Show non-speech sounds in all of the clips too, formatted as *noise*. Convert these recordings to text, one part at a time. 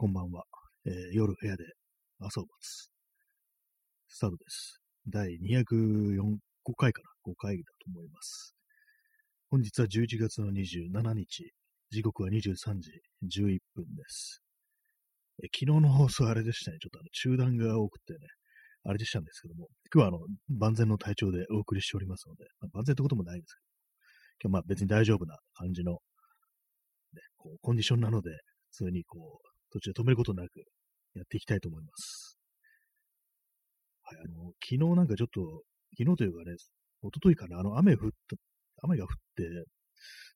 こんばんは。えー夜部屋で朝を待つ。スタートです。第204 5回かな ?5 回だと思います。本日は11月の27日。時刻は23時11分です。え昨日の放送あれでしたね。ちょっとあの中断が多くてね。あれでしたんですけども。今日はあの万全の体調でお送りしておりますので、まあ、万全ってこともないんですけど、今日まあ別に大丈夫な感じの、ね、こうコンディションなので、普通にこう、途中で止めることなくやっていきたいと思います。はい、あの、昨日なんかちょっと、昨日というかね、一昨日かな、あの雨降った、雨が降って、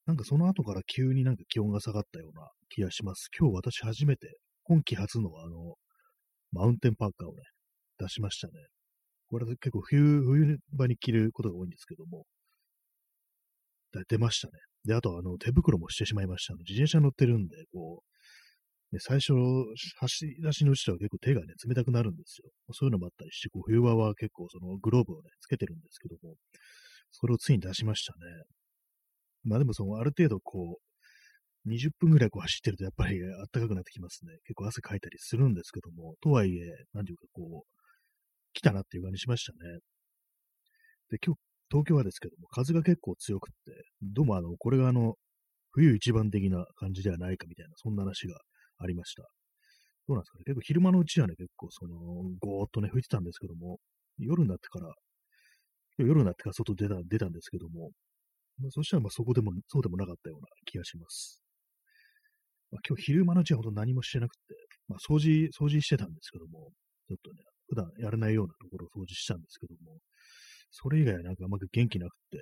なんかその後から急になんか気温が下がったような気がします。今日私初めて、今季初のあの、マウンテンパーカーをね、出しましたね。これ結構冬、冬場に着ることが多いんですけども、出ましたね。で、あとあの、手袋もしてしまいました。あの自転車乗ってるんで、こう、ね、最初、走り出しのうちは結構手がね、冷たくなるんですよ。そういうのもあったりして、こう冬場は結構そのグローブをね、つけてるんですけども、それをついに出しましたね。まあでもその、ある程度こう、20分ぐらいこう走ってるとやっぱり暖かくなってきますね。結構汗かいたりするんですけども、とはいえ、なんていうかこう、来たなっていう感じしましたね。で、今日、東京はですけども、風が結構強くって、どうもあの、これがあの、冬一番的な感じではないかみたいな、そんな話がありました。どうなんですかね。結構昼間のうちはね、結構その、ごーっとね、吹いてたんですけども、夜になってから、夜になってから外出た、出たんですけども、まあ、そしたらまあそこでも、そうでもなかったような気がします。まあ、今日昼間のうちは本当何もしてなくて、まあ掃除、掃除してたんですけども、ちょっとね、普段やらないようなところを掃除したんですけども、それ以外はなんかあんまり元気なくて、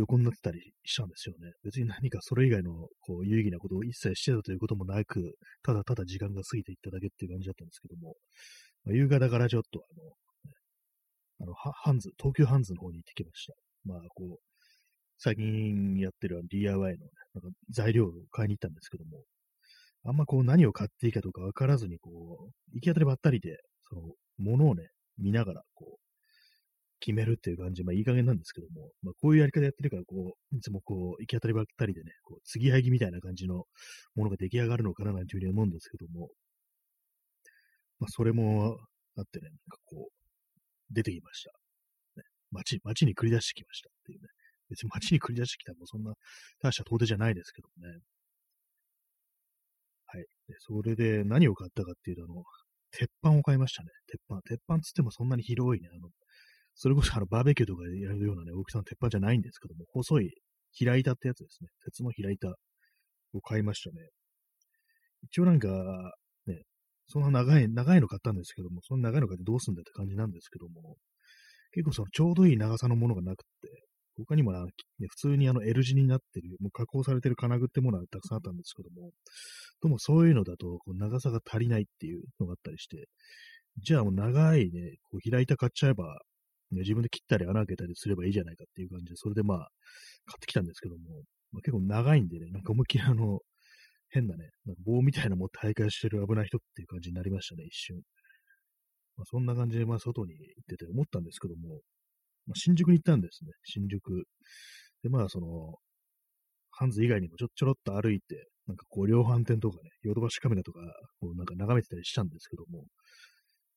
横になってたりしたんですよね。別に何かそれ以外のこう有意義なことを一切してたということもなく、ただただ時間が過ぎていっただけっていう感じだったんですけども、まあ、夕方からちょっとあの、ね、あの、ハンズ、東急ハンズの方に行ってきました。まあ、こう、最近やってる DIY の、ね、なんか材料を買いに行ったんですけども、あんまこう何を買っていいかとか分からずに、こう、行き当たりばったりで、その、ものをね、見ながら、こう、決めるっていう感じ、まあいい加減なんですけども、まあこういうやり方やってるから、こう、いつもこう、行き当たりばったりでね、こう、継ぎはぎみたいな感じのものが出来上がるのかななんていうふうに思うんですけども、まあそれもあってね、なんかこう、出てきました。ね、街、街に繰り出してきましたっていうね。別に街に繰り出してきたもうそんな大した遠出じゃないですけどもね。はい。でそれで何を買ったかっていうと、あの、鉄板を買いましたね。鉄板。鉄板つってもそんなに広いね、あの、それこそあのバーベキューとかでやるようなね、大きさの鉄板じゃないんですけども、細い平板ってやつですね。鉄の平板を買いましたね。一応なんか、ね、そんな長い、長いの買ったんですけども、そんな長いの買ってどうすんだって感じなんですけども、結構そのちょうどいい長さのものがなくって、他にもな、ね、普通にあの L 字になってる、もう加工されてる金具ってものがたくさんあったんですけども、どうもそういうのだとこう長さが足りないっていうのがあったりして、じゃあもう長いね、こう開いた買っちゃえば、ね、自分で切ったり穴開けたりすればいいじゃないかっていう感じで、それでまあ、買ってきたんですけども、まあ、結構長いんでね、なんか思いっきりあの、変なね、なんか棒みたいなの持って徘徊してる危ない人っていう感じになりましたね、一瞬。まあ、そんな感じで、まあ、外に行ってて思ったんですけども、まあ、新宿に行ったんですね、新宿。で、まあ、その、ハンズ以外にもちょちょろっと歩いて、なんかこう、量販店とかね、ヨドバシカメラとか、こうなんか眺めてたりしたんですけども、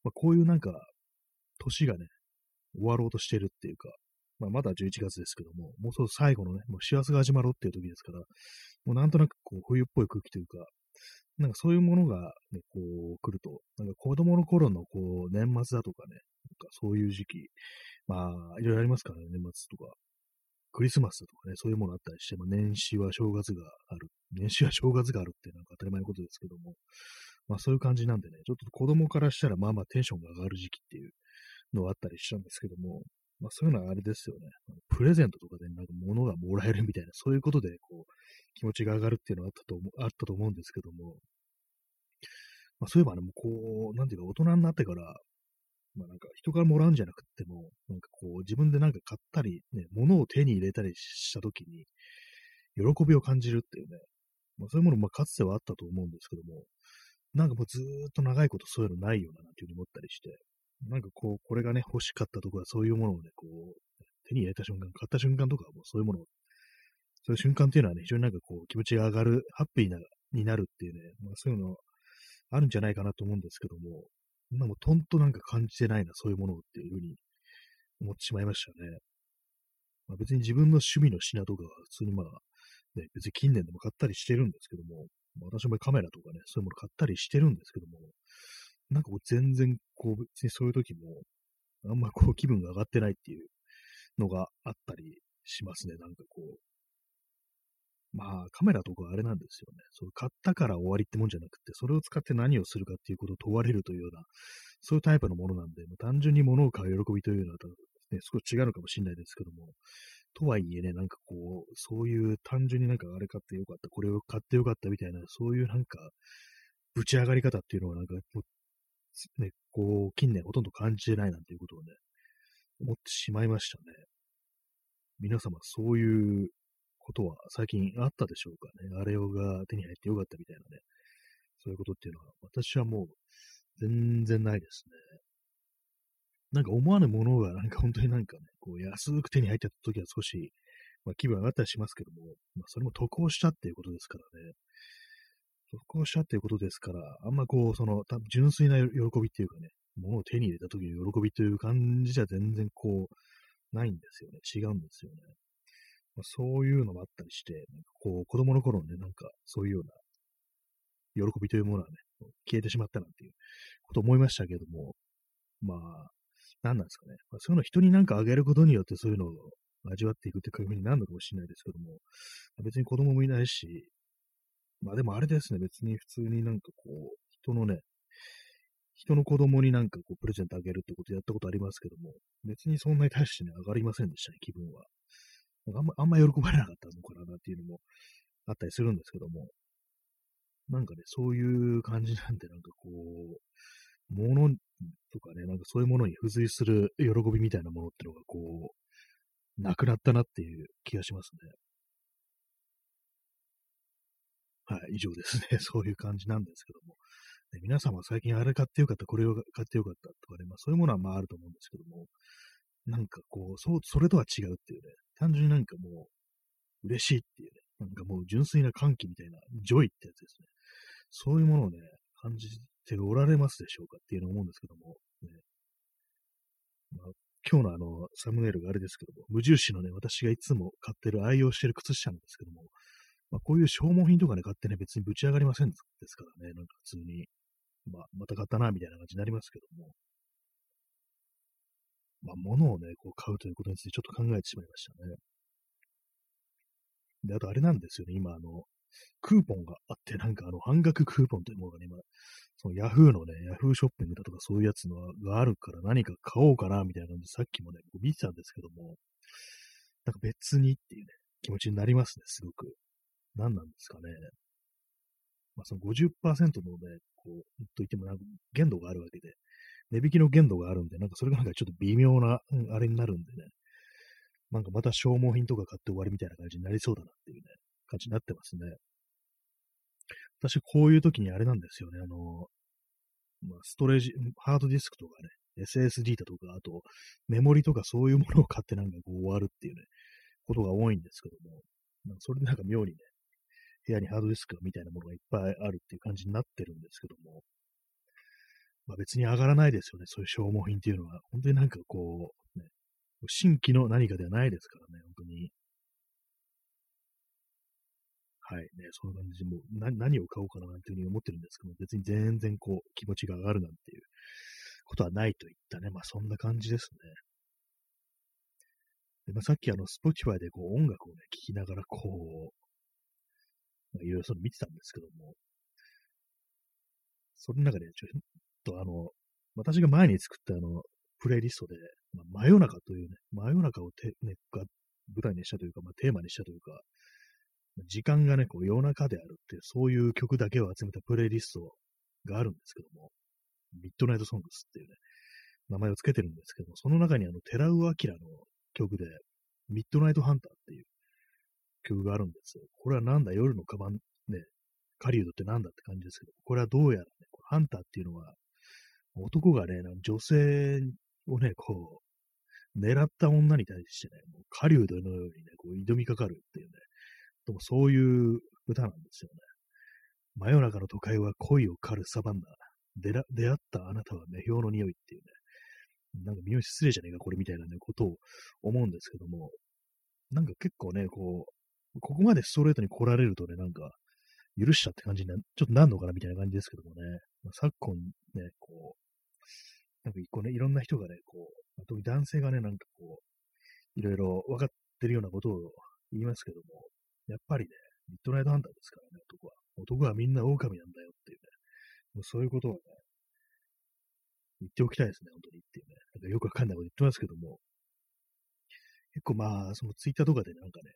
まあ、こういうなんか、年がね、終わろうとしてるっていうか、まあ、まだ11月ですけども、もうそろ最後のね、もう師走が始まろうっていう時ですから、もうなんとなくこう冬っぽい空気というか、なんかそういうものがね、こう来ると、なんか子供の頃のこう年末だとかね、なんかそういう時期、まあいろいろありますからね、年末とか、クリスマスだとかね、そういうものあったりして、まあ、年始は正月がある、年始は正月があるってなんか当たり前のことですけども、まあそういう感じなんでね、ちょっと子供からしたらまあまあテンションが上がる時期っていうのがあったりしたんですけども、まあそういうのはあれですよね。プレゼントとかでなんか物がもらえるみたいな、そういうことでこう気持ちが上がるっていうのはあったと思あったと思うんですけども、まあそういえばね、もうこう、なんていうか大人になってから、まあなんか人からもらうんじゃなくても、なんかこう自分でなんか買ったり、ね、物を手に入れたりしたときに、喜びを感じるっていうね、まあそういうものもかつてはあったと思うんですけども、なんかもうずーっと長いことそういうのないよな、なんていうふうに思ったりして、なんかこう、これがね、欲しかったところはそういうものをね、こう、手に入れた瞬間、買った瞬間とかもうそういうものを、そういう瞬間っていうのはね、非常になんかこう、気持ちが上がる、ハッピーな、になるっていうね、まあ、そういうのあるんじゃないかなと思うんですけども、今もとんとなんか感じてないな、そういうものをっていうふうに思ってしまいましたね。まあ、別に自分の趣味の品とかは普通にまあ、ね、別に近年でも買ったりしてるんですけども、私もカメラとかね、そういうもの買ったりしてるんですけども、なんかこう全然こう別にそういう時も、あんまこう気分が上がってないっていうのがあったりしますね、なんかこう。まあ、カメラとかあれなんですよね。そ買ったから終わりってもんじゃなくて、それを使って何をするかっていうことを問われるというような、そういうタイプのものなんで、まあ、単純に物を買う喜びというのは、ね、少し違うのかもしれないですけども、とはいえね、なんかこう、そういう単純になんかあれ買ってよかった、これを買ってよかったみたいな、そういうなんか、ぶち上がり方っていうのはなんか、ね、こう、近年ほとんど感じてないなんていうことをね、思ってしまいましたね。皆様、そういうことは最近あったでしょうかね。あれをが手に入ってよかったみたいなね。そういうことっていうのは、私はもう、全然ないですね。なんか思わぬものが、なんか本当になんかね、こう安く手に入った時は少し、まあ、気分上がったりしますけども、まあ、それも得をしたっていうことですからね。得をしたっていうことですから、あんまこう、その、多分純粋な喜びっていうかね、物を手に入れた時の喜びという感じじゃ全然こう、ないんですよね。違うんですよね。まあ、そういうのもあったりして、なんかこう、子供の頃のね、なんかそういうような喜びというものはね、消えてしまったなんていうこと思いましたけども、まあ、何なんですかね。まあ、そういうの人になんかあげることによってそういうのを味わっていくっていうふうになるのかもしれないですけども、別に子供もいないし、まあでもあれですね、別に普通になんかこう、人のね、人の子供になんかこう、プレゼントあげるってことやったことありますけども、別にそんなに対してね、上がりませんでしたね、気分は。あんま、あんま喜ばれなかったのかなっていうのもあったりするんですけども、なんかね、そういう感じなんで、なんかこう、ものとかね、なんかそういうものに付随する喜びみたいなものってのがこう、なくなったなっていう気がしますね。はい、以上ですね。*laughs* そういう感じなんですけども。ね、皆様最近あれ買ってよかった、これを買ってよかったとかね、まあそういうものはまああると思うんですけども、なんかこう、そう、それとは違うっていうね、単純になんかもう、嬉しいっていうね、なんかもう純粋な歓喜みたいな、 joy ってやつですね。そういうものをね、感じておられますでしょうかっていうのを思うんですけども、ねまあ、今日のあの、サムネイルがあれですけども、無印のね、私がいつも買ってる、愛用してる靴下なんですけども、まあ、こういう消耗品とかね、買ってね、別にぶち上がりませんですからね、なんか普通に、まあ、また買ったな、みたいな感じになりますけども、まあ、物をね、こう買うということについてちょっと考えてしまいましたね。で、あとあれなんですよね、今、あの、クーポンがあって、なんかあの、半額クーポンというものがね、今、そのヤフーのね、ヤフーショッピングだとかそういうやつのがあるから何か買おうかな、みたいな感じで、さっきもね、こう見てたんですけども、なんか別にっていうね、気持ちになりますね、すごく。何なんですかね。まあ、その50%のね、こう、といてもなんか限度があるわけで、値引きの限度があるんで、なんかそれがなんかちょっと微妙な、うん、あれになるんでね、なんかまた消耗品とか買って終わりみたいな感じになりそうだなっていうね、感じになってますね。私、こういう時にあれなんですよね、あの、まあ、ストレージ、ハードディスクとかね、SSD だとか、あと、メモリとかそういうものを買ってなんかこう終わるっていうね、ことが多いんですけども、まあ、それでなんか妙にね、部屋にハードディスクみたいなものがいっぱいあるっていう感じになってるんですけども、まあ別に上がらないですよね、そういう消耗品っていうのは。本当になんかこう、ね、新規の何かではないですからね、本当に。はい、ね、そんな感じで、もう何を買おうかななんていうふうに思ってるんですけど、別に全然こう、気持ちが上がるなんていうことはないといったね、まあそんな感じですね。でまあ、さっきあの、 Spotify でこう音楽をね、聴きながらこう、いろいろその見てたんですけども、その中で、ちょっとあの、私が前に作ったあの、プレイリストで、まあ、真夜中というね、真夜中をて、ね、が舞台にしたというか、まあ、テーマにしたというか、時間がね、こう夜中であるっていう、そういう曲だけを集めたプレイリストがあるんですけども、ミッドナイトソングスっていうね、名前を付けてるんですけども、その中にあの、寺尾明の曲で、ミッドナイトハンターっていう曲があるんですよ。これはなんだ、夜のカバン、ね、狩人ってなんだって感じですけど、これはどうやらね、ハンターっていうのは、男がね、女性をね、こう、狙った女に対してね、もう狩人のようにね、こう挑みかかるっていうね、でもそういう歌なんですよね。真夜中の都会は恋を狩るサバンナ。出ら出会ったあなたは目標の匂いっていうね、なんか妙に失礼じゃねえか、これみたいなね、ことを思うんですけども、なんか結構ね、こう、ここまでストレートに来られるとね、なんか、許したって感じにな、ちょっとなんのかなみたいな感じですけどもね、まあ、昨今ね、こう、なんか一個ね、いろんな人がね、こう、特に男性がね、なんかこう、いろいろ分かってるようなことを言いますけども、やっぱりね、ミッドナイトハンターですからね、男は。男はみんな狼なんだよっていうね、もうそういうことをね、言っておきたいですね、本当にっていうね。なんかよくわかんないこと言ってますけども、結構まあ、そのツイッターとかでなんかね、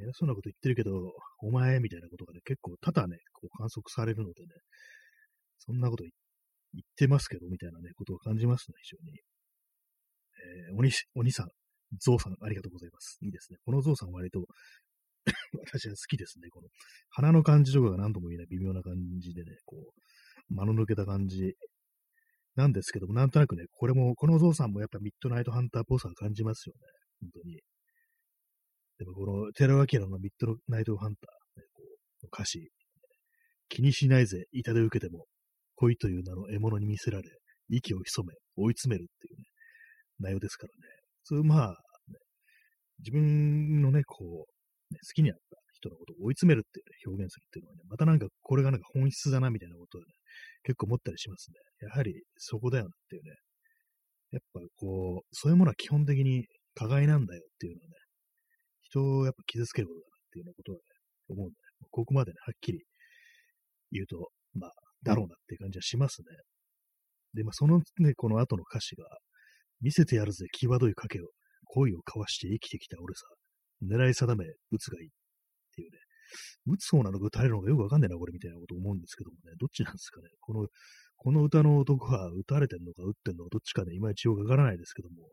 偉そうなこと言ってるけど、お前みたいなことがね、結構多々ね、こう観測されるのでね、そんなこと言ってますけど、みたいなね、ことを感じますね、非常に。えー、おに、お兄さん、ゾウさん、ありがとうございます。いいですね。このゾウさん割と *laughs* 私は好きですね。この、鼻の感じとかが何とも言えない微妙な感じでね、こう、間の抜けた感じなんですけども、なんとなくね、これも、このお父さんもやっぱミッドナイトハンターっぽさを感じますよね。本当に。でもこの、寺脇のミッドナイトハンター、ね、こう歌詞、気にしないぜ、痛手受けても、恋という名の獲物に見せられ、息を潜め、追い詰めるっていうね、内容ですからね。そういう、まあ、ね、自分のね、こう、ね、好きになった人のことを追い詰めるって表現するっていうのはね、またなんかこれがなんか本質だなみたいなことをね、結構思ったりしますね。やはりそこだよなっていうね。やっぱこう、そういうものは基本的に加害なんだよっていうのはね、人をやっぱ傷つけることだなっていうようなことはね、思うんで、ね、ここまでね、はっきり言うと、まあ、だろうなっていう感じはしますね。で、まあ、そのね、この後の歌詞が、見せてやるぜ、際どい賭けを、恋を交わして生きてきた俺さ、狙い定め、打つがいいっていうね、打つ方なのか打たれるのかよくわかんないな、これみたいなこと思うんですけどもね、どっちなんですかね。この、この歌の男は打たれてんのか打ってんのかどっちかね、いまいちよくわからないですけども、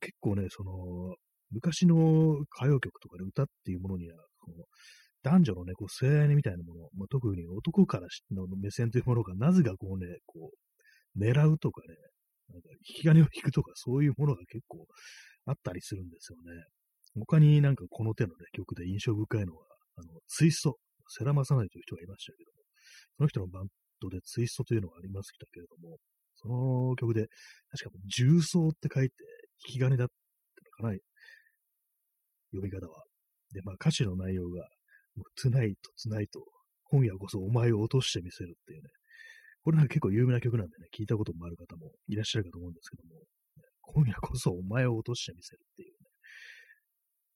結構ね、その、昔の歌謡曲とかで歌っていうものには、この男女のね、こう、性愛みたいなもの、まあ、特に男からの目線というものが、なぜかこうね、こう、狙うとかね、なんか引き金を引くとか、そういうものが結構あったりするんですよね。他になんかこの手のね、曲で印象深いのは、あの、ツイスト、世良正成という人がいましたけども、その人のバンドでツイストというのがありましたけれども、その曲で、確か重曹って書いて、引き金だったのかな、呼び方は。で、まあ歌詞の内容が、もうトゥナイト、トゥナイト、今夜こそお前を落としてみせるっていうね、これなんか結構有名な曲なんでね、聞いたこともある方もいらっしゃるかと思うんですけども、今夜こそお前を落としてみせるっていうね。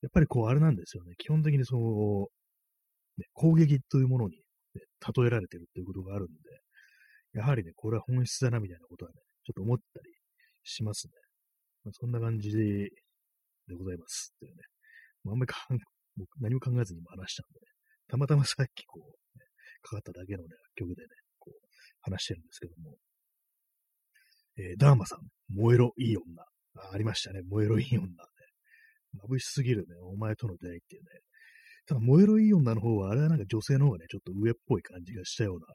やっぱりこうあれなんですよね。基本的にその、ね、攻撃というものに、ね、例えられてるっていうことがあるんで、やはりね、これは本質だなみたいなことはね、ちょっと思ったりしますね。まあ、そんな感じでございますっていうね。あ、んまりか僕 *laughs* 何も考えずに話したんでね、たまたまさっきこう、ね、かかっただけのね、曲でね、こう、話してるんですけども、えー、ダーマさん、燃えろいい女。あありましたね、燃えろいい女、ね。眩しすぎるね、お前との出会いっていうね。ただ、燃えろいい女の方は、あれはなんか女性の方がね、ちょっと上っぽい感じがしたような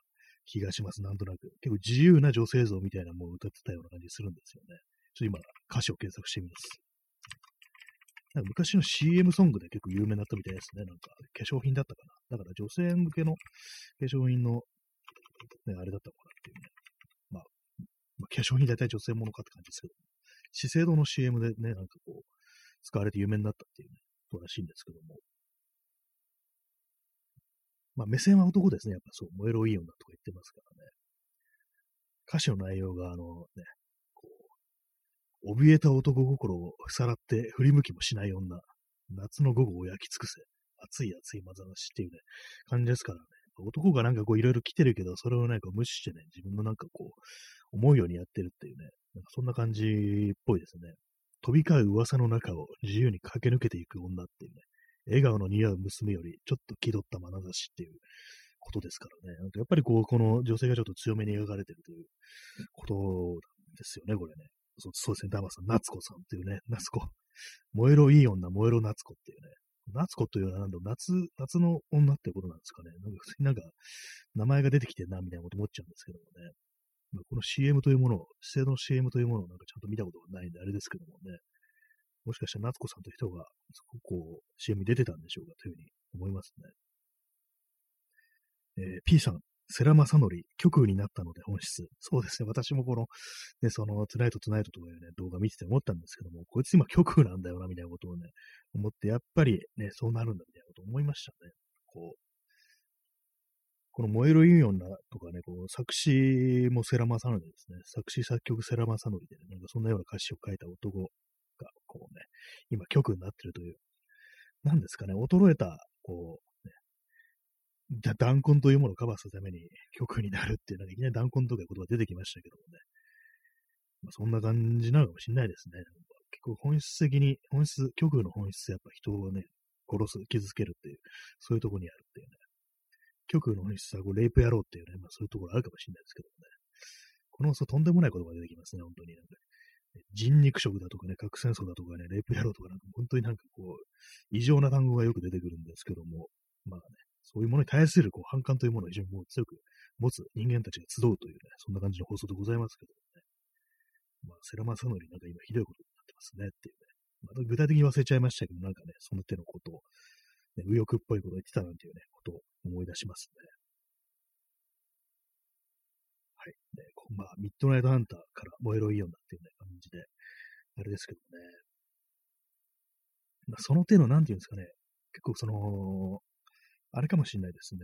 気がします、なんとなく。結構自由な女性像みたいなものを歌ってたような感じするんですよね。ちょっと今、歌詞を検索してみます。なんか昔の CM ソングで結構有名になったみたいですね。なんか、化粧品だったかな。だから女性向けの化粧品の、ね、あれだったのかなっていうね。まあ、まあ、化粧品大体女性ものかって感じですけど、資生堂の CM でね、なんかこう、使われて有名になったっていうね、そうらしいんですけども。まあ、目線は男ですね。やっぱそう、燃えろいい女とか言ってますからね。歌詞の内容が、あのね、怯えた男心をさらって振り向きもしない女。夏の午後を焼き尽くせ。熱い熱いまざなしっていうね、感じですからね。男がなんかこういろいろ来てるけど、それをなんか無視してね、自分のなんかこう、思うようにやってるっていうね、なんかそんな感じっぽいですね。飛び交う噂の中を自由に駆け抜けていく女っていうね、笑顔の似合う娘よりちょっと気取った眼差しっていうことですからね。なんかやっぱりこう、この女性がちょっと強めに描かれてるということですよね、これね。そうそうですね、ダマさん、夏子さんっていうね、夏子。燃えろいい女、燃えろ夏子っていうね。夏子というのはなんだ夏、夏の女ってことなんですかね。なんかなんか名前が出てきてんな、みたいなこと思っちゃうんですけどもね。まあ、この CM というものを、姿勢の CM というものをなんかちゃんと見たことがないんであれですけどもね、もしかしたら夏子さんという人が、こう、CM に出てたんでしょうかというふうに思いますね。えー、P さん、世良正則、極右になったので本質。そうですね。私もこの、ね、その、 tonight tonight とかいうね、動画見てて思ったんですけども、こいつ今極右なんだよな、みたいなことをね、思って、やっぱりね、そうなるんだ、みたいなこと思いましたね。こう、この燃えるユニオンなとかね、こう作詞も世良公則ですね。作詞作曲世良公則で、ね、なんかそんなような歌詞を書いた男が、こうね、極右になってるという、なんですかね、衰えた、こう、男根というものをカバーするために曲になるっていう、なんかいきなり弾痕とかいう言葉出てきましたけどもね。まあ、そんな感じなのかもしれないですね。結構本質的に、本質、曲の本質やっぱ人をね、殺す、傷つけるっていう、そういうところにあるっていうね。曲の本質はこうレイプ野郎っていうね、まあそういうところあるかもしれないですけどもね。この放送とんでもない言葉が出てきますね、本当に。なんか人肉食だとかね、核戦争だとかね、レイプ野郎とかなんか本当になんかこう、異常な単語がよく出てくるんですけども、まあね、そういうものに対するこう反感というものを非常にもう強く持つ人間たちが集うというね、そんな感じの放送でございますけどね。まあ、世良正則なんか今ひどいことになってますねっていうね。また具体的に忘れちゃいましたけど、なんかね、その手のことを、ね、右翼っぽいことを言ってたなんていうね、ことを思い出しますね。はい。ね、まあ、ミッドナイトハンターから燃えろイオンだっていうね、感じで、あれですけどね。まあ、その手の、なんていうんですかね、結構その、あれかもしれないですね。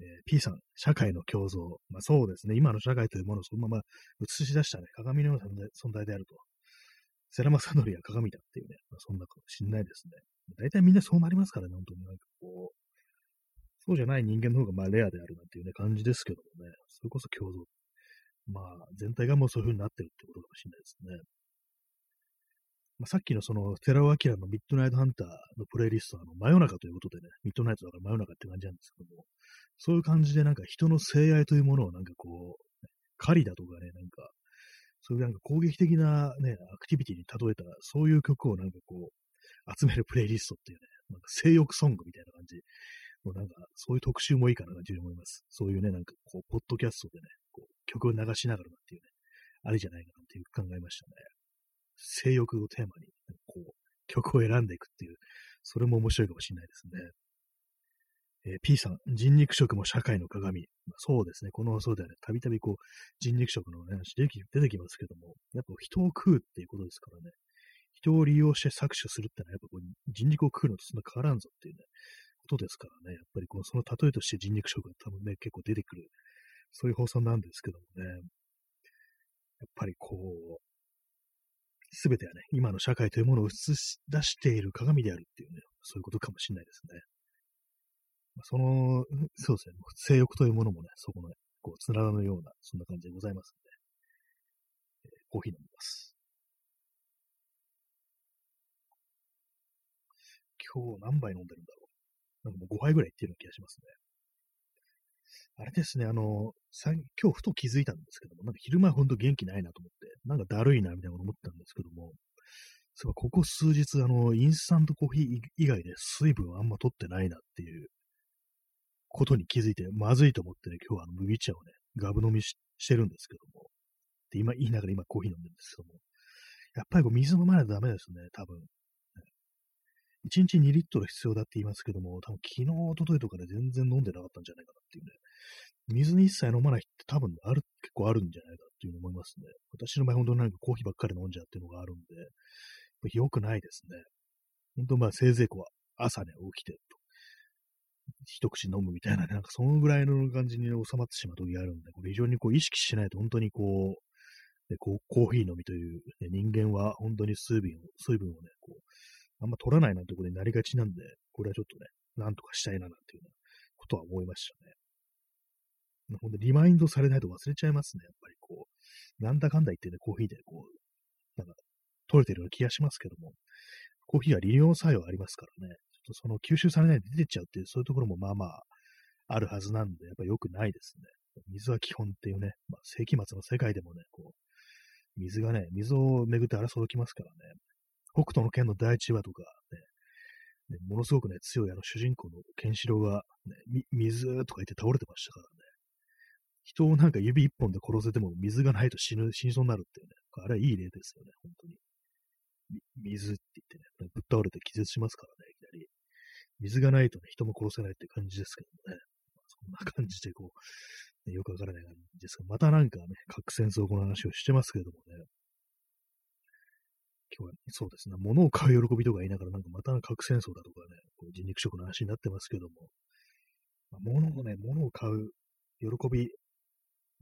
えー、P さん、社会の共造。まあそうですね。今の社会というものをそのまま映し出したね、鏡のような存在であると。世良正則は鏡だっていうね、まあ、そんなかもしれないですね。大体みんなそうなりますからね、本当になんかこう、そうじゃない人間の方がまあレアであるなんていうね、感じですけどもね、それこそ共造。まあ、全体がもうそういう風になってるってことかもしれないですね。まあ、さっきのその、寺尾明のミッドナイトハンターのプレイリストは、あの、真夜中ということでね、ミッドナイトだから真夜中って感じなんですけども、そういう感じでなんか人の性愛というものをなんかこう、狩りだとかね、なんか、そういうなんか攻撃的なね、アクティビティに例えた、そういう曲をなんかこう、集めるプレイリストっていうね、なんか性欲ソングみたいな感じ。もうなんか、そういう特集もいいかなと思います。そういうね、なんかこう、ポッドキャストでね、こう曲を流しながらなんていうね、ありじゃないかなっていう考えましたね。性欲をテーマに、こう、曲を選んでいくっていう、それも面白いかもしれないですね。えー、P さん、人肉食も社会の鏡。まあ、そうですね。このそうではね、たびたびこう、人肉食の話ね、出てきますけども、やっぱ人を食うっていうことですからね。人を利用して搾取するってのは、やっぱこう、人肉を食うのとそんな変わらんぞっていうね、ことですからね。やっぱりこの、その例えとして人肉食が多分ね、結構出てくる、そういう放送なんですけどもね。やっぱりこう、すべてはね、今の社会というものを映し出している鏡であるっていうね、そういうことかもしれないですね。その、そうですね、性欲というものもね、そこの、ね、こう、つながるような、そんな感じでございますので、えー、コーヒー飲みます。今日何杯飲んでるんだろう。なんかもう5杯ぐらいいってるような気がしますね。あれですね、あの、さ今日ふと気づいたんですけども、なんか昼間ほんと元気ないなと思って、なんかだるいなみたいなこと思ったんですけども、そうここ数日、あの、インスタントコーヒー以外で水分をあんま取ってないなっていうことに気づいて、まずいと思ってね、今日はあの麦茶をね、ガブ飲みしてるんですけども、で、今言いながら今コーヒー飲んでるんですけども、やっぱりこう水飲まないとダメですね、多分。1日2リットル必要だって言いますけども、多分昨日、おとといとかで全然飲んでなかったんじゃないかなっていうね。水に一切飲まないって多分ある、結構あるんじゃないかっていうの思いますね。私の場合本当になんかコーヒーばっかり飲んじゃうっていうのがあるんで、良くないですね。本当まあせいぜいこう朝ね、起きてと、一口飲むみたいな、ね、なんかそのぐらいの感じに収まってしまう時があるんで、これ非常にこう意識しないと本当にこう、ね、こうコーヒー飲みという、ね、人間は本当に水分を、水分をね、こう、あんま取らないなんてことになりがちなんで、これはちょっとね、なんとかしたいななんていうようなことは思いましたね。ほんとリマインドされないと忘れちゃいますね。やっぱりこう、なんだかんだ言ってね、コーヒーでこう、なんか、取れてるような気がしますけども、コーヒーは利用作用ありますからね、ちょっとその吸収されないで出てっちゃうっていう、そういうところもまあまあ、あるはずなんで、やっぱ良くないですね。水は基本っていうね、まあ、世紀末の世界でもね、こう、水がね、水を巡って争うきますからね、北斗の剣の第一話とか、ね、ねものすごくね、強いあの主人公のケンシロウが、ね、水とか言って倒れてましたからね。人をなんか指一本で殺せても水がないと死ぬ、死にそうになるっていうね。あれはいい例ですよね、本当に。水って言ってね、ぶっ倒れて気絶しますからね、いきなり。水がないとね、人も殺せないって感じですけどもね。そんな感じでこう、ね、よくわからない感じですが、またなんかね、核戦争この話をしてますけどもね、今日はそうですね、物を買う喜びとか言いながら、なんかまた核戦争だとかね、こう人肉食の話になってますけども、まあ、物をね、物を買う喜び、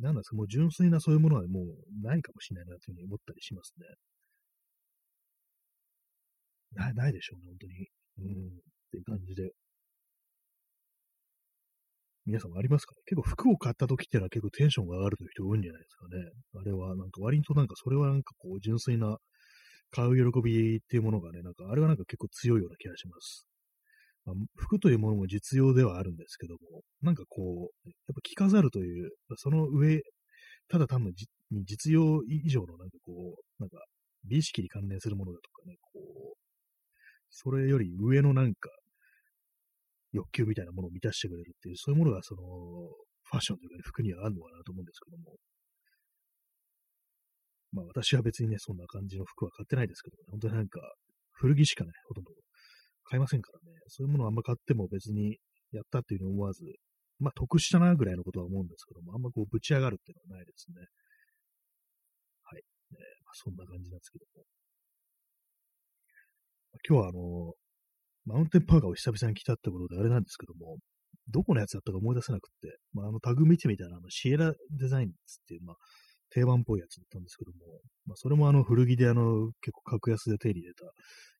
なんですか、もう純粋なそういうものはもうないかもしれないなというふうに思ったりしますね。ない、ないでしょうね、本当に。うん、っていう感じで。皆さんもありますかね？結構服を買った時っていうのは結構テンションが上がるという人多いんじゃないですかね。あれはなんか割となんかそれはなんかこう純粋な買う喜びっていうものがね、なんかあれはなんか結構強いような気がします。まあ、服というものも実用ではあるんですけども、なんかこう、やっぱ着飾るという、その上、ただ単に実用以上のなんかこう、なんか美意識に関連するものだとかね、こう、それより上のなんか欲求みたいなものを満たしてくれるっていう、そういうものがその、ファッションというか、ね、服にはあるのかなと思うんですけども、まあ私は別にね、そんな感じの服は買ってないですけどね、本当になんか古着しかね、ほとんど買いませんからね、そういうものをあんま買っても別にやったっていうのを思わず、まあ得したなぐらいのことは思うんですけども、あんまこうぶち上がるっていうのはないですね。はい。ねまあ、そんな感じなんですけども。今日はあの、マウンテンパーカーを久々に来たってことであれなんですけども、どこのやつだったか思い出せなくって、まあ、あのタグ見てみたら、あのシエラデザインっていう、まあ、定番っぽいやつだったんですけども、まあ、それもあの古着であの結構格安で手に入れた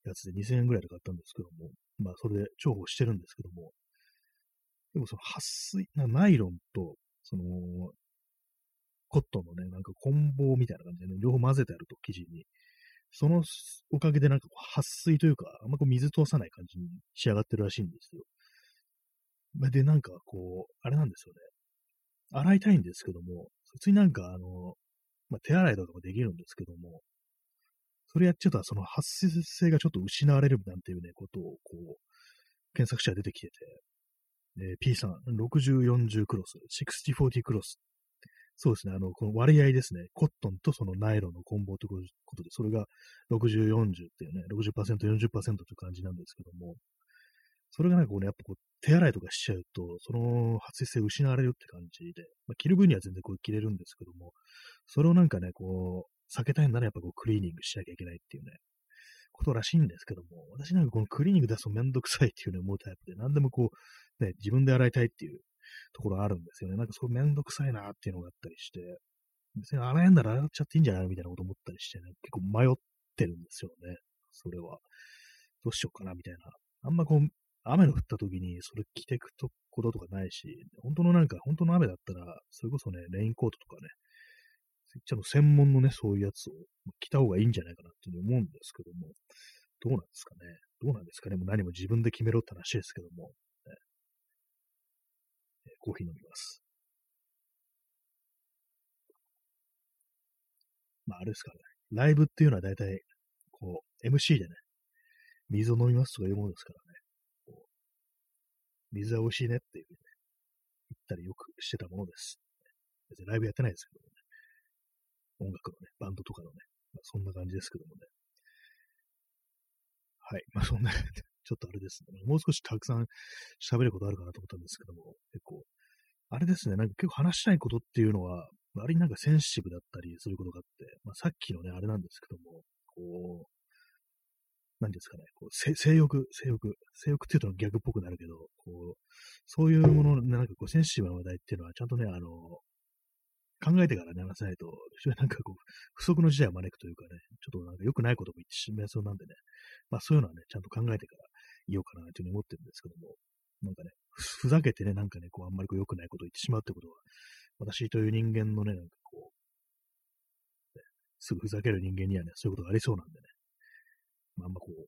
やつで2000円ぐらいで買ったんですけども、まあそれで重宝してるんですけども、でもその撥水、ナイロンと、その、コットンのね、なんか棍棒みたいな感じでね、両方混ぜてあると、生地に。そのおかげでなんか撥水というか、あんまこう水通さない感じに仕上がってるらしいんですよ。で、なんかこう、あれなんですよね。洗いたいんですけども、普通になんかあの、まあ、手洗いとかできるんですけども、それやっちゃうと、その発生性がちょっと失われるなんていうね、ことを、こう、検索者が出てきてて、えー、P さん、60-40クロス、60-40クロス。そうですね、あの、この割合ですね、コットンとそのナイロンの混紡ということで、それが60-40っていうね、60%、40%という感じなんですけども、それがなんかこうね、やっぱこう、手洗いとかしちゃうと、その発生性失われるって感じで、まあ、着る分には全然こう着れるんですけども、それをなんかね、こう、避けたいんならやっぱこう、クリーニングしなきゃいけないっていうね、ことらしいんですけども、私なんかこのクリーニング出すとめんどくさいっていうね、思うタイプで、何でもこう、ね、自分で洗いたいっていうところあるんですよね。なんかそうめんどくさいなっていうのがあったりして、別に洗えんなら洗っちゃっていいんじゃないみたいなこと思ったりしてね、結構迷ってるんですよね。それは。どうしようかなみたいな。あんまこう、雨の降った時にそれ着てくとこととかないし、本当のなんか、本当の雨だったら、それこそね、レインコートとかね、ちゃんと専門のね、そういうやつを着た方がいいんじゃないかなっていうふうに思うんですけども、どうなんですかね？どうなんですかね？もう何も自分で決めろって話ですけども、ね、コーヒー飲みます。まあ、あれですかね。ライブっていうのは大体、こう、MC でね、水を飲みますとかいうものですから。水は美味しいねっていうふうにね、言ったりよくしてたものです。別にライブやってないですけどもね。音楽のね、バンドとかのね、まあ、そんな感じですけどもね。はい。まあそんな *laughs* ちょっとあれですね。もう少したくさん喋ることあるかなと思ったんですけども、結構、あれですね、なんか結構話したいことっていうのは、割になんかセンシティブだったりすることがあって、まあさっきのね、あれなんですけども、こう、何ですかね、こう性欲、性欲、性欲っていうと逆っぽくなるけど、こう、そういうもの、なんかこう、センシティブな話題っていうのは、ちゃんとね、あの、考えてからね、話さないと、非常になんかこう、不測の事態を招くというかね、ちょっとなんか良くないことも言ってしまいそうなんでね、まあそういうのはね、ちゃんと考えてから言おうかなというふうに思ってるんですけども、なんかね、ふざけてね、なんかね、こう、あんまりこう良くないことを言ってしまうってことは、私という人間のね、なんかこう、ね、すぐふざける人間にはね、そういうことがありそうなんでね、まあ、あんまこう、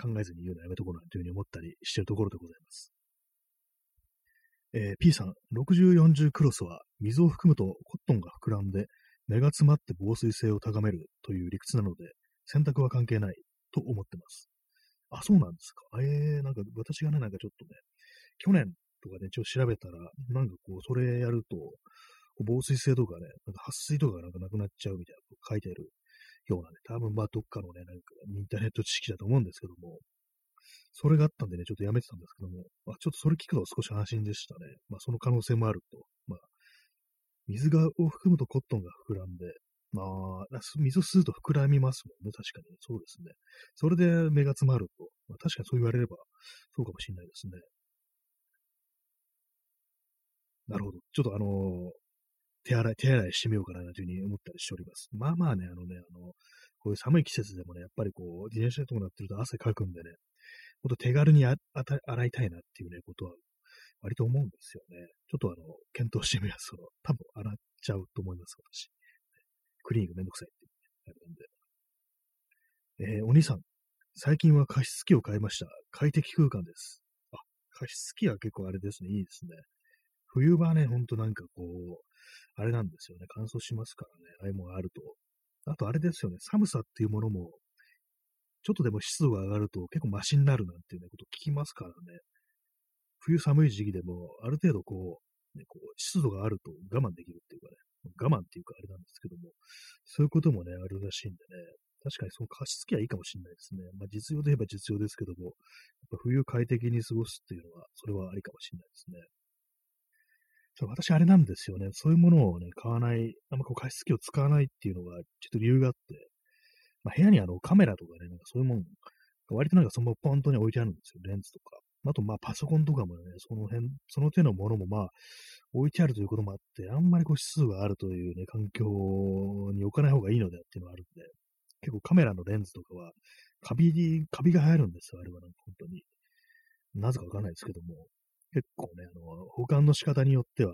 考えずに言うのはやめとこうなんていうふうに思ったりしてるところでございます。えー、P さん、60、40クロスは水を含むとコットンが膨らんで目が詰まって防水性を高めるという理屈なので、洗濯は関係ないと思ってます。あ、そうなんですか。えー、なんか私がね、なんかちょっとね、去年とかね、ちょっと調べたら、なんかこう、それやると、防水性とかね、なんか撥水とかがなんかなくなっちゃうみたいなこと書いてあるようなね、多分まあどっかのね、なんかインターネット知識だと思うんですけども、それがあったんでね、ちょっとやめてたんですけども、まあ、ちょっとそれ聞くと少し安心でしたね。まあその可能性もあると、まあ水がを含むとコットンが膨らんで、まあ、水を吸うと膨らみますもんね。確かに。そうですね。それで目が詰まると。まあ、確かにそう言われれば、そうかもしれないですね。なるほど。ちょっとあのー、手洗い、手洗いしてみようかなというふうに思ったりしております。まあまあね、あのね、あの、こういう寒い季節でもね、やっぱりこう、自転車とかなってると汗かくんでね、ほんと手軽にあた洗いたいなっていうね、ことは割と思うんですよね。ちょっとあの、検討してみます。その、多分洗っちゃうと思います、私。クリーニングめんどくさいってあれなんで。えー、お兄さん、最近は加湿器を買いました。快適空間です。あ、加湿器は結構あれですね。いいですね。冬場はね、ほんとなんかこう、あれなんですよね。乾燥しますからね。ああいうものがあると。あとあれですよね。寒さっていうものも、ちょっとでも湿度が上がると結構マシになるなんていうね、こと聞きますからね。冬寒い時期でも、ある程度こう、ね、こう湿度があると我慢できるっていうかね、我慢っていうかあれなんですけども、そういうこともね、あるらしいんでね、確かにその加湿器はいいかもしれないですね。まあ実用で言えば実用ですけども、やっぱ冬快適に過ごすっていうのは、それはありかもしれないですね。そう私あれなんですよね。そういうものをね、買わない、あんまこう加湿器を使わないっていうのが、ちょっと理由があって、まあ、部屋にあのカメラとかね、なんかそういうもん、割となんかそのポントに置いてあるんですよ。レンズとか。あと、まあ、パソコンとかもね、その辺、その手のものもまあ、置いてあるということもあって、あんまりこう指数があるというね、環境に置かない方がいいのでっていうのがあるんで、結構カメラのレンズとかは、カビに、カビが入るんですよ、あれはなんか本当に。なぜかわかんないですけども、結構ね、あの、保管の仕方によっては、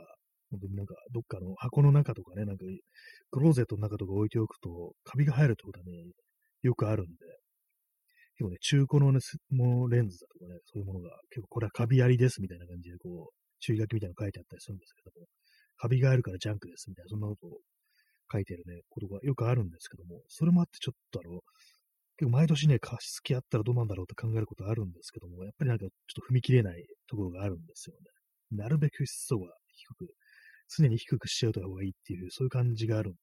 本当になんか、どっかの箱の中とかね、なんか、クローゼットの中とか置いておくと、カビが入るってことはね、よくあるんで、結構ね、中古のね、もレンズだとかね、そういうものが、結構これはカビありですみたいな感じで、こう、注意書きみたいなの書いてあったりするんですけども、カビがあるからジャンクですみたいな、そんなことを書いてるね、ことがよくあるんですけども、それもあってちょっとあの、結構毎年ね、加湿器あったらどうなんだろうと考えることあるんですけども、やっぱりなんかちょっと踏み切れないところがあるんですよね。なるべく湿度が低く、常に低くしちゃうと方がいいっていう、そういう感じがあるんで、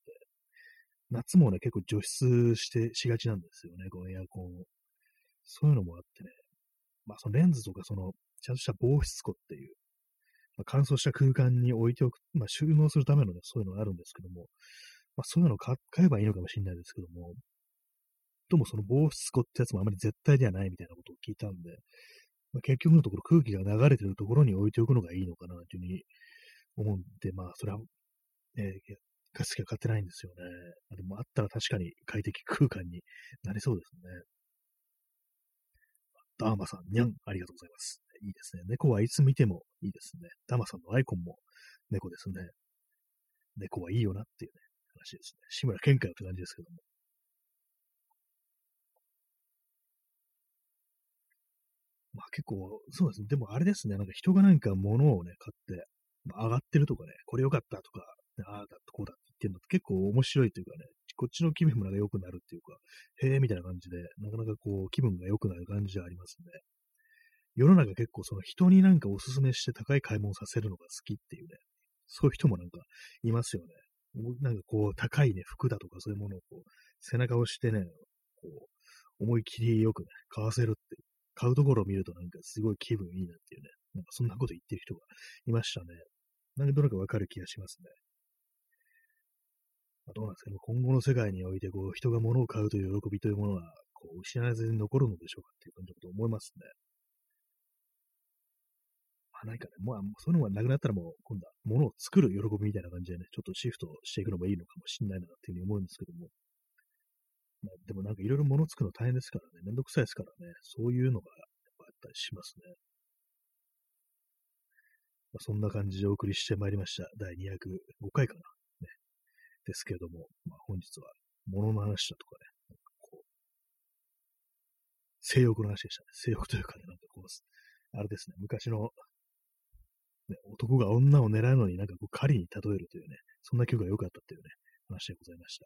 夏もね、結構除湿してしがちなんですよね、このエアコンを。そういうのもあってね、まあそのレンズとかその、ちゃんとした防湿庫っていう、まあ、乾燥した空間に置いておく、まあ収納するためのね、そういうのがあるんですけども、まあそういうのを買えばいいのかもしれないですけども、どうもその防湿庫ってやつもあまり絶対ではないみたいなことを聞いたんで、まあ、結局のところ空気が流れてるところに置いておくのがいいのかなというふうに思うんで、まあそれは、ね、ガス機は買ってないんですよね。でもあったら確かに快適空間になりそうですね。ダーマさん、にゃん、ありがとうございます。いいですね。猫はいつ見てもいいですね。ダーマさんのアイコンも猫ですね。猫はいいよなっていうね、話ですね。志村けんかよって感じですけども。まあ結構、そうですね。でもあれですね。なんか人がなんか物をね、買って、まあ、上がってるとかね、これ良かったとか、ああだこうだって言ってるのって結構面白いというかね、こっちの気分もなんか良くなるっていうか、へえ、みたいな感じで、なかなかこう、気分が良くなる感じでありますね。世の中結構その人になんかおすすめして高い買い物させるのが好きっていうね、そういう人もなんかいますよね。なんかこう、高いね、服だとかそういうものをこう、背中をしてね、こう、思い切りよくね、買わせるっていう。買うところを見るとなんかすごい気分いいなっていうね、なんかそんなこと言ってる人がいましたね。なんかどれかわかる気がしますね。まあ、どうなんですかね、今後の世界において、こう、人が物を買うという喜びというものは、こう、失わずに残るのでしょうかっていう感じのこと思いますね。まあ、何かね、もう、そういうのがなくなったらもう、今度は物を作る喜びみたいな感じでね、ちょっとシフトしていくのもいいのかもしれないなっていうふうに思うんですけども。まあ、でもなんかいろいろ物作るの大変ですからね、めんどくさいですからね、そういうのがやっぱあったりしますね。まあ、そんな感じでお送りしてまいりました。第205回かな。ですけれども、まあ、本日は物の話だとかね、こう、性欲の話でしたね。性欲というかね、なんかこう、あれですね、昔の、ね、男が女を狙うのになんかこう狩りに例えるというね、そんな曲が良かったっていうね、話でございました。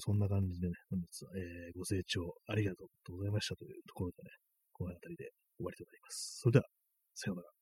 そんな感じでね、本日は、えー、ご清聴ありがとうございましたというところでね、この辺りで終わりとなります。それでは、さようなら。